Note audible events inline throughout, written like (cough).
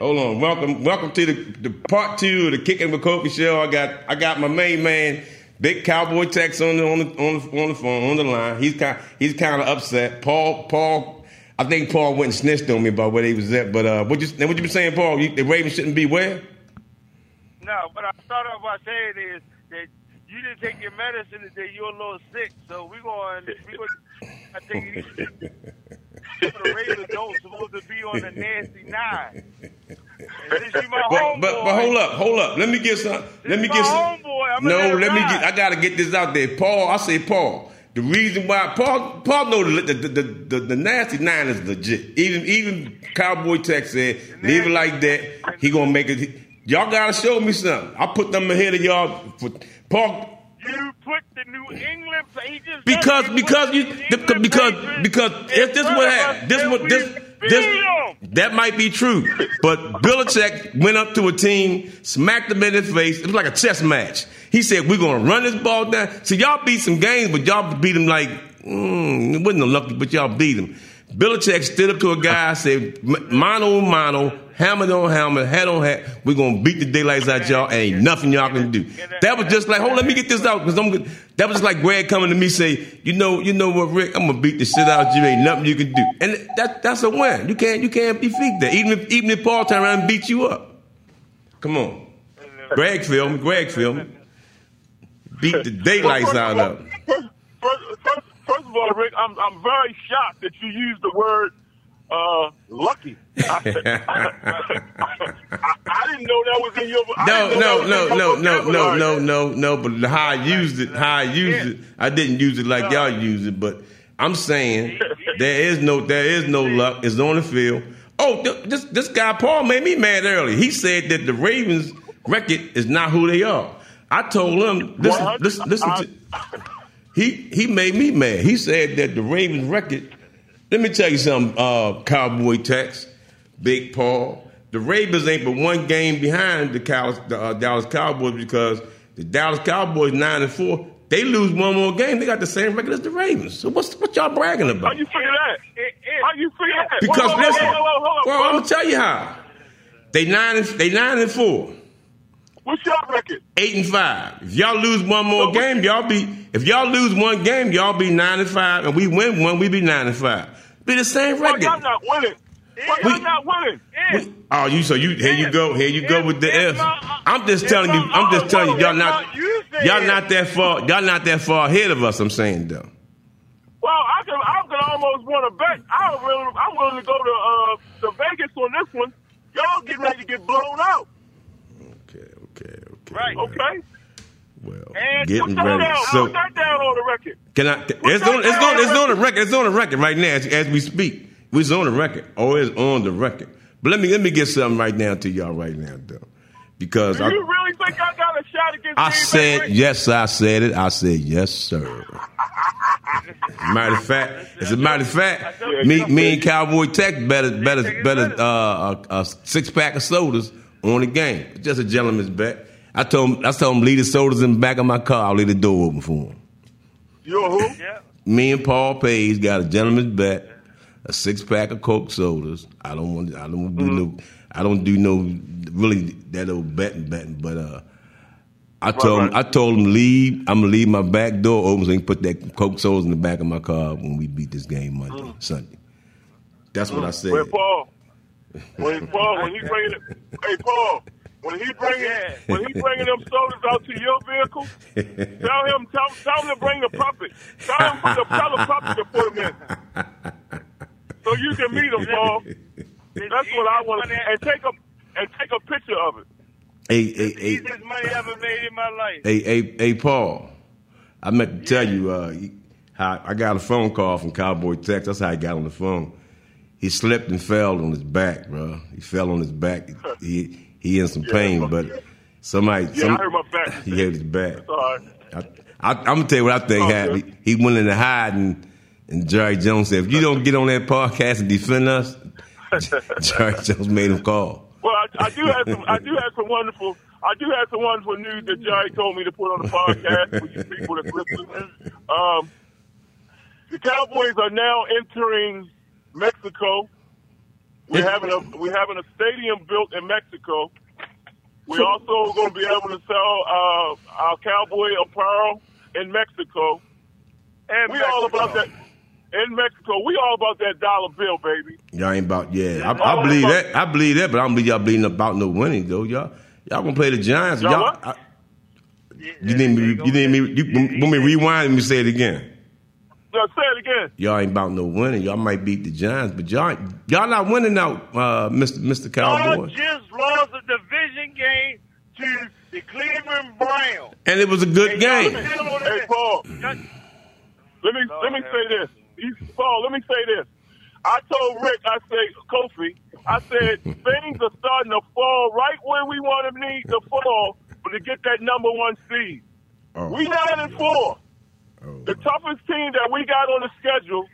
Hold on. Welcome, welcome to the, the part two of the Kicking with Kofi show. I got I got my main man, Big Cowboy Tex on the on the on the, on the phone on the line. He's kind he's kind of upset. Paul Paul, I think Paul went and snitched on me about where he was at. But uh, what you what you been saying, Paul? You, the Ravens shouldn't be where? No, what I start off by saying is that you didn't take your medicine today. You're a little sick, so we're going. We going. I think (laughs) it the Ravens don't supposed to be on the nasty nine. And since you my But, but, but hold up, hold up. Let me get some. Let me get some. No, let let me get. I gotta get this out there, Paul. I say, Paul. The reason why Paul Paul know the the, the, the, the nasty nine is legit. Even even Cowboy Tex said leave it like that. He gonna make it. Y'all gotta show me something. I put them ahead of y'all. For, Paul You put the New England pages because because you the because because if this what happened, this what this this that might be true. But Belichick went up to a team, smacked them in his face. It was like a chess match. He said, "We're gonna run this ball down." So y'all beat some games, but y'all beat them like mm, it wasn't lucky, but y'all beat them. Belichick stood up to a guy, said, mono, "Mano on mano, helmet on helmet, head on head. We're gonna beat the daylights out y'all, and ain't nothing y'all can do." That was just like, hold, let me get this out because I'm. That was just like Greg coming to me say, "You know, you know what, Rick? I'm gonna beat the shit out of you. Ain't nothing you can do." And that that's a win. You can't you can't defeat that. Even if even if Paul turn around and beat you up. Come on, Greg film, Greg film. Beat the daylights out of. Of all, Rick, I'm I'm very shocked that you used the word uh, lucky. I, I, I didn't know that was in your. I No, no, no, no, no, no, no, no, no. But how I used it, how I used it, I didn't use it like y'all use it. But I'm saying there is no, there is no (laughs) luck. It's on the field. Oh, th- this this guy Paul made me mad earlier. He said that the Ravens record is not who they are. I told him, listen, listen, listen to. (laughs) He he made me mad. He said that the Ravens record. Let me tell you something, uh, Cowboy Tex, Big Paul. The Ravens ain't but one game behind the, Cow, the uh, Dallas Cowboys because the Dallas Cowboys nine and four. They lose one more game. They got the same record as the Ravens. So what's what y'all bragging about? How you figure that? How you figure that? Because Whoa, whoa, whoa, listen, whoa, whoa, hold up, well, I'm gonna tell you how. They nine and they nine and four. What's your record? eight and five. If y'all lose one more game, y'all be. If y'all lose one game, y'all be nine and five, and we win one, we be nine and five. Be the same record. y'all not winning? Why We- y'all not winning? We- oh, you so you here you go here you go with the if. I'm just telling you. I'm just telling you. Y'all not. Y'all not that far. Y'all not that far ahead of us. I'm saying though. Well, I can I can almost want to bet. I'm willing. I'm willing to go to uh to Vegas on this one. Y'all getting ready to get blown out. Right. Okay. Well, And getting put ready. down. So put that down on the record. can I? It's on. It's on. It's on the record. It's on the record right now as, as we speak. It's on the record. Oh, it's on the record. But let me let me get something right now to y'all right now though, because Do I, you really think I got a shot against I said Rick? yes. I said it. I said yes, sir. matter of fact, as a matter of fact, me, me and Cowboy Tex better, better, better uh, a, a six pack of sodas on the game. Just a gentleman's bet. I told him, I told him leave the sodas in the back of my car. I'll leave the door open for him. You who? (laughs) Yeah. Me and Paul Page got a gentleman's bet, a six pack of Coke sodas. I don't want, I don't do no, mm-hmm. I don't do no really that old betting betting, but uh. I told him, I told him leave. I'm gonna leave my back door open so he can put that Coke sodas in the back of my car when we beat this game Monday, mm. Sunday. That's what mm. I said. When Paul, (laughs) when Paul, when he bringing it, hey Paul, when he bringing, when he bringing them soldiers out to your vehicle, tell him, tell, tell him to bring the puppet. Tell him to tell the puppet to put him in, so you can meet him, Paul. That's what I want, to and take a and take a picture of it. Hey, hey, hey, Easiest money I ever made in my life. hey, hey, hey, Paul. I meant to tell you uh, he- how I got a phone call from Cowboy Tex. That's how I got on the phone. He slipped and fell on his back, bro. He fell on his back. He he in some pain, but somebody, Yeah, some, I heard my back. (laughs) he hurt his back. Right. I, I'm gonna tell you what I think Oh, happened. He, he went in the hide and, and Jerry Jones said, "If you don't get on that podcast and defend us," (laughs) Jerry Jones made him call. Well, I, I do have some. I do have some wonderful. I do have some wonderful news that Jerry told me to put on the podcast for you people that listen. Um, the Cowboys are now entering Mexico. We're having a we're having a stadium built in Mexico. We're (laughs) also going to be able to sell uh, our cowboy apparel in Mexico. And We all about that in Mexico. We all about that dollar bill, baby. Y'all ain't about yeah. I, I believe about- that. I believe that, but I don't believe y'all believing about no winning though. Y'all y'all gonna play the Giants. Y'all Y'all, what? I, you need me. You need me. You want me to rewind and me say it again. No, say it again. Y'all ain't about no winning. Y'all might beat the Giants, but y'all y'all not winning out, uh, Mister Mister Y'all Cowboy. just lost a division game to the Cleveland Browns. And it was a good game. Hey, Paul. Let me let me say this. You- Paul, let me say this. I told Rick, I said, Kofi, I said (laughs) things are starting to fall right where we want to need to fall, but to get that number one seed. Oh, We nine and four. Oh. The toughest team that we got on the schedule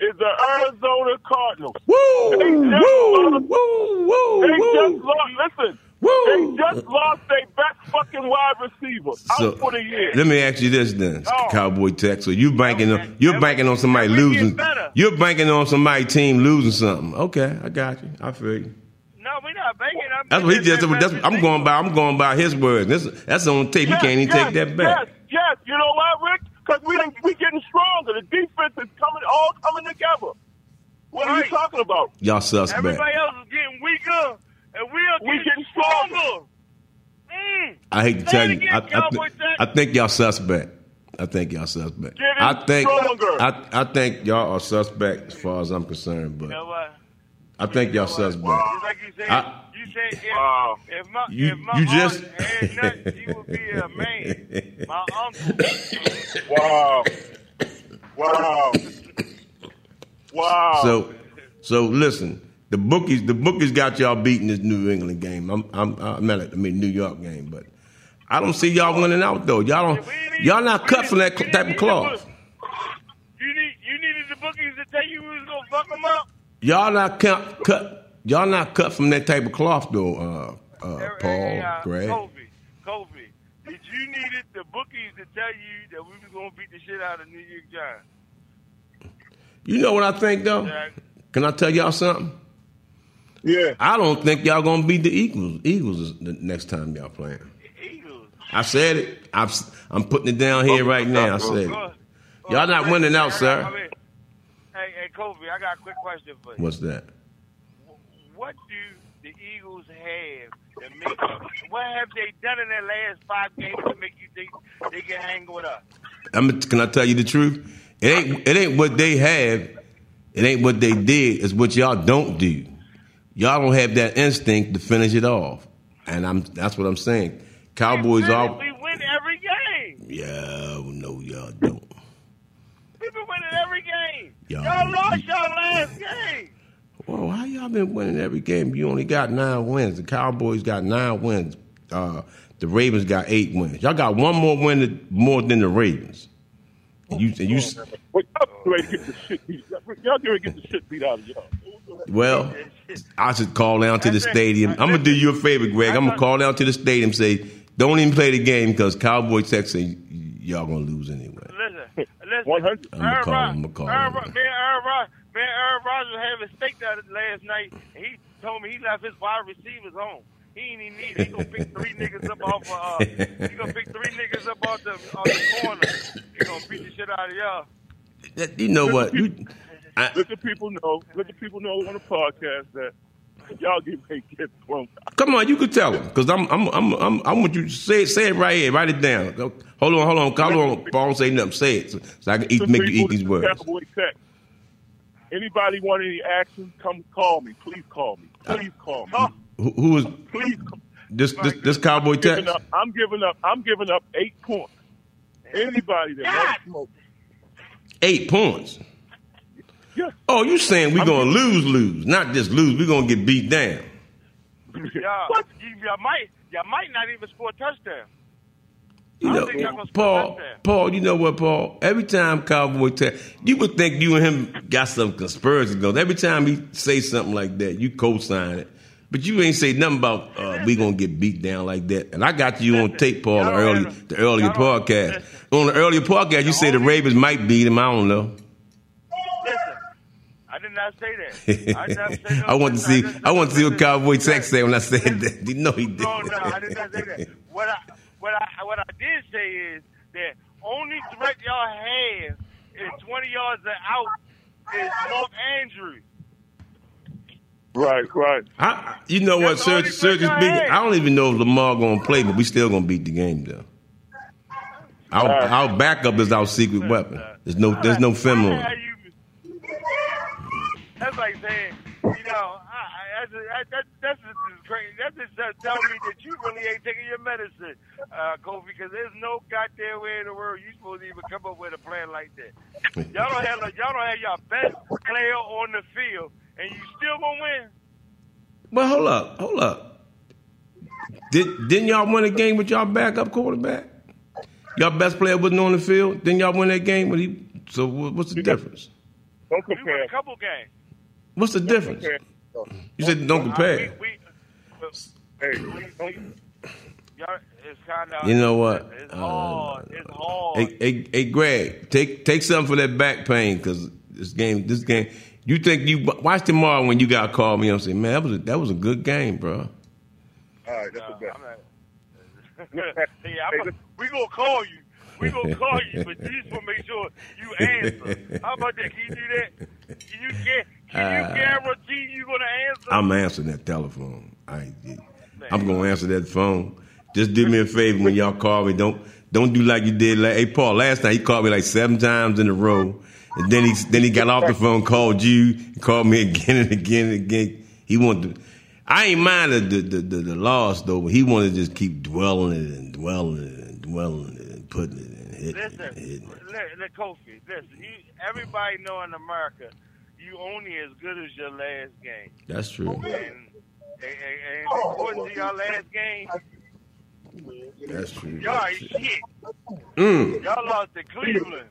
is the Arizona Cardinals. Woo! They Woo! just Woo! Woo! They just lost. Listen, Woo! they just lost their best fucking wide receiver So, out for the year. let me ask you this then, Oh. Cowboy Tex. So you banking Okay. on you're banking on somebody losing. You're banking on somebody team losing something. Okay, I got you. I feel you. No, we're not banking. I'm That's what he just. That's, I'm going by. I'm going by his words. This, that's on tape. You Yes, can't even yes, take that back. Yes, yes. You know? Because we didn't- we getting stronger. The defense is coming, all coming together. What are you talking about? Y'all suspect. Everybody else is getting weaker, and we are We getting, getting stronger. stronger. Mm. I hate to Say tell you. again, I, I, Cowboy. I think y'all suspect. I think y'all suspect. I think. stronger. I, I think y'all are suspect as far as I'm concerned. You know But what? I think y'all suspect. Just like you said, I- you said if, Wow. if my You- if my you aunt just- had nuts, he would be a man. My uncle. Wow. Wow. Wow. So, so listen. The bookies, the bookies got y'all beating this New England game. I'm, I'm, I meant it, I mean New York game, but I don't see y'all winning out though. Y'all don't, We didn't- y'all not cut from that we cl- type of need cloth. You need you needed the bookies to tell you we was gonna fuck them up. Y'all not cut, cut. Y'all not cut from that type of cloth though. Uh, uh, Hey, Paul, hey, uh, Greg. Kofi, Kofi, did you needed the bookies to tell you that we was gonna beat the shit out of New York Giants? You know what I think though? Jack? Can I tell y'all something? yeah. I don't think y'all gonna beat the Eagles. Eagles the next time y'all playing. Eagles. I said it. I'm, I'm putting it down here right now. I said it. Y'all not winning out, I sir. Got- I mean, Hey, hey, Kofi, I got a quick question for you. What's that? What do the Eagles have that make? What have they done in their last five games to make you think they can hang with us? I'm, can I tell you the truth? It ain't it ain't what they have. It ain't what they did. It's what y'all don't do. Y'all don't have that instinct to finish it off, and I'm that's what I'm saying. Cowboys we all we win every game. yeah no y'all don't. We've been winning every game. Y'all- Y'all lost y'all last game. Well, how y'all been winning every game? You only got nine wins. The Cowboys got nine wins. Uh, the Ravens got eight wins. Y'all got one more win than- more than the Ravens. And you and you Well, y'all get ready to get the shit beat. Y'all get ready to get the shit beat out of y'all. Well, I should call down to the stadium. I'm gonna do you a favor, Greg. I'm gonna call down to the stadium. Say, don't even play the game because Cowboy say y'all gonna lose anyway. Listen, listen. 100. I'ma Aaron call Rod- him, I'ma call Aaron him. And Aaron Rod- me and Aaron Rodgers was having steak the last night, and he told me he left his wide receivers home. He ain't even need. He gonna pick three niggas up off. Uh, he gonna pick three niggas up off the off the corner. He gonna beat the shit out of y'all. You know what? You, I, Let the people know. Let the people know on the podcast that (laughs) y'all get ready to get thrown. come on, you could tell them because I'm, I'm, I'm, I'm, I want you to say it, say it right here, write it down. Hold on, hold on, hold on. Paul, say nothing. Say it so, so I can eat, make you eat these words. Anybody want any action? Come call me. Please call me. Uh, please call me. Who, who is Please. Call. this? This, this Cowboy I'm Tech? giving up. I'm giving up. I'm giving up eight points. Anybody that wants smoke. Eight points. Yeah. Oh, you saying we're gonna lose, lose, not just lose. We're gonna get beat down. Y'all, (laughs) What? you, y'all might, y'all might not even score a touchdown. You know, think y'all gonna score a Paul. Paul, you know what, Paul? Every time Cowboy Tex, you would think you and him got some conspiracy going. Every time he say something like that, you co-sign it. But you ain't say nothing about uh, we gonna get beat down like that. And I got you on tape, Paul, the early, the earlier podcast. On the earlier podcast, you say the Ravens might beat him. I don't know. Listen, I didn't say that. I, never no I want to see. just- I want to see what Cowboy Tex said when I said that. You know he did. No, no, I did not say that. What I what I what I did say is that only threat y'all have is twenty yards and out is Mark Andrews. Right, right. I, you know what, That's the only Serge? Serge is I big. I don't even know if Lamar gonna play, but we still gonna beat the game though. Our, Right. our backup is our secret weapon. There's no, there's no film on. How it. you- That's like saying, you know, I, I, that's that, that, that's just crazy. That's just uh, telling me that you really ain't taking your medicine, uh, Kofi. Because there's no goddamn way in the world you supposed to even come up with a plan like that. Y'all don't have y'all don't have your best player on the field, and you still gonna win. But hold up, hold up. Did didn't y'all win a game with y'all backup quarterback? Y'all best player wasn't on the field. Didn't y'all win that game? With he, so what's the difference? Don't We won a couple games. What's the difference? You said don't compare. we, we, Hey, don't, y'all, kind of You know what? It's Uh. It's hard. Hey, hey, hey, Greg, take take something for that back pain because this game, this game. You think you watch tomorrow when you got to call me and say, man, that was a, that was a good game, bro. all right, that's No, the best. I'm not. (laughs) yeah, I'm a, we gonna call you. We gonna call you, but you just wanna make sure you answer. (laughs) How about that? Can you do that? Can you get? Can you uh, guarantee you gonna answer? I'm answering that telephone. I, oh, I'm gonna answer that phone. Just do me a favor when y'all call me. Don't don't do like you did. Like, hey, Paul, last night he called me like seven times in a row, and then he then he got off the phone, called you, called me (laughs) again and again and again. He wanted. To, I ain't mind the the, the the loss though, but he wanted to just keep dwelling it and dwelling it and dwelling it and putting it and hitting Listen, it and hitting it. Kofi, listen. You, everybody know in America, you only as good as your last game. That's true. And, and, and, and according to your last game, That's true. y'all ain't shit. Mm. Y'all lost to Cleveland.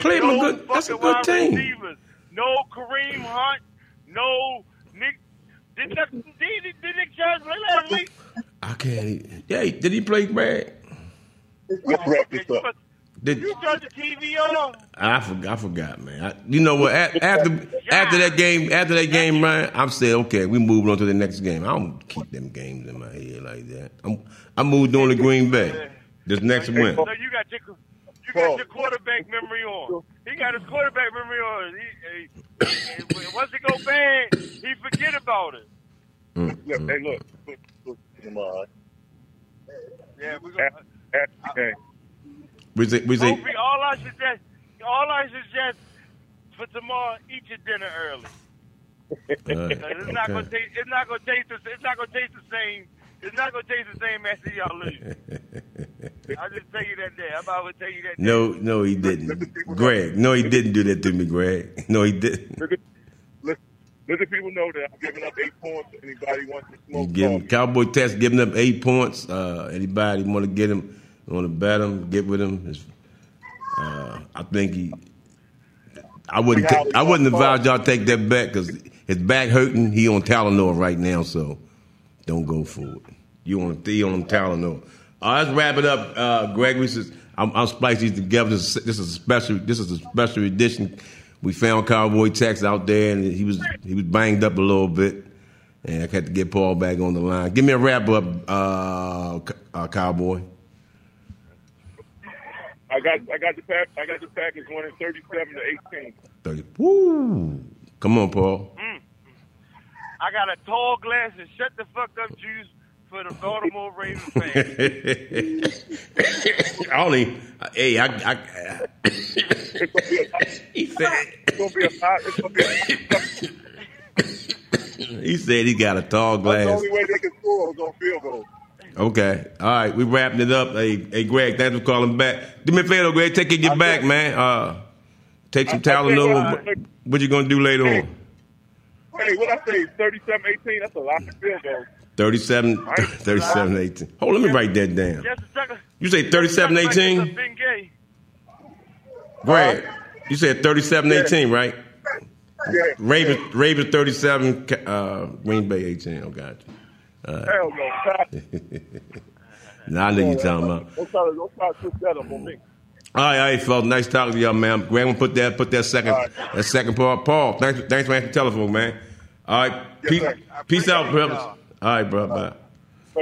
Cleveland, no good. That's a good team. Receivers. No Kareem Hunt. No Nick. Did, Nick- did, did, did Nick Chubb play last week? I can't. Yeah, did he play Brad? Let's wrap this up. Did You turned the TV on. I forgot? I forgot, man. I, you know what? a- After after that game, after that game, Ryan, I'm saying, okay, we moving on to the next game. I don't keep them games in my head like that. I'm I moved on to Green Bay. This next win. So you got your you got your quarterback memory on. He got his quarterback memory on. He, he, he- once it go bad, he forget about it. Mm, Look, hey, look. look, look tomorrow. Yeah, we gonna. After, after the game. We say, we say, all I suggest, all I suggest for tomorrow, eat your dinner early. (laughs) uh, 'Cause It's not gonna taste. It's not gonna taste. The, it's not gonna taste the same. It's not gonna taste the same after y'all lose. (laughs) I just tell you that day. I'm about to tell you that. Day. no, no, he didn't. Greg, no, he didn't do that to me, Greg. No, he didn't. Let, let, let the people know that I'm giving up eight points. Anybody wants to You smoke? give him. Cowboy Tex giving up eight points. Uh, anybody want to get him, want to bet him, get with him. Uh, I think he. I wouldn't. I wouldn't advise y'all take that bet because his back hurting. He on Tylenol right now, so don't go for it. You on he on Tylenol. Right, let's wrap it up, uh, Greg. This is I'm, I'm splicing these together. This is, this is a special. This is a special edition. We found Cowboy Tex out there, and he was he was banged up a little bit, and I had to get Paul back on the line. Give me a wrap up, uh, uh, Cowboy. I got I got the pack I got the package winning thirty seven to eighteen. 30. Woo! Come on, Paul. Mm. I got a tall glass and shut the fuck up juice for the Baltimore Ravens fans. (laughs) I only, hey, I, I, he said, It's gonna be a hot it's gonna be a, he said he got a tall that's the glass. only way they can score is on field goal. Okay, all right, we wrapping it up. Hey, hey, Greg, thanks for calling back. Do me a favor, Greg, take it, get back, man. Uh, take some I- I think, Tylenol. uh, What you gonna do later on? Hey, what I say, 37-18, that's a lot of field goals. 37, 37, 18. Hold, let me write that down. Just a second. You say 37, 18? Bengay. Greg, you said 37, 18, right? Yeah. Ravens, Ravens 37, uh, Green Bay 18. Oh, got Hell no. Now I know you're talking about. Don't try to, don't try to switch that up on me. All right, all right, fellas. Nice talking to y'all, man. Grant will put that put that second All right. that second part. Paul, thanks thanks for answering the telephone, man. All right, peace, sir. peace out, brothers. All right, bro. Bye.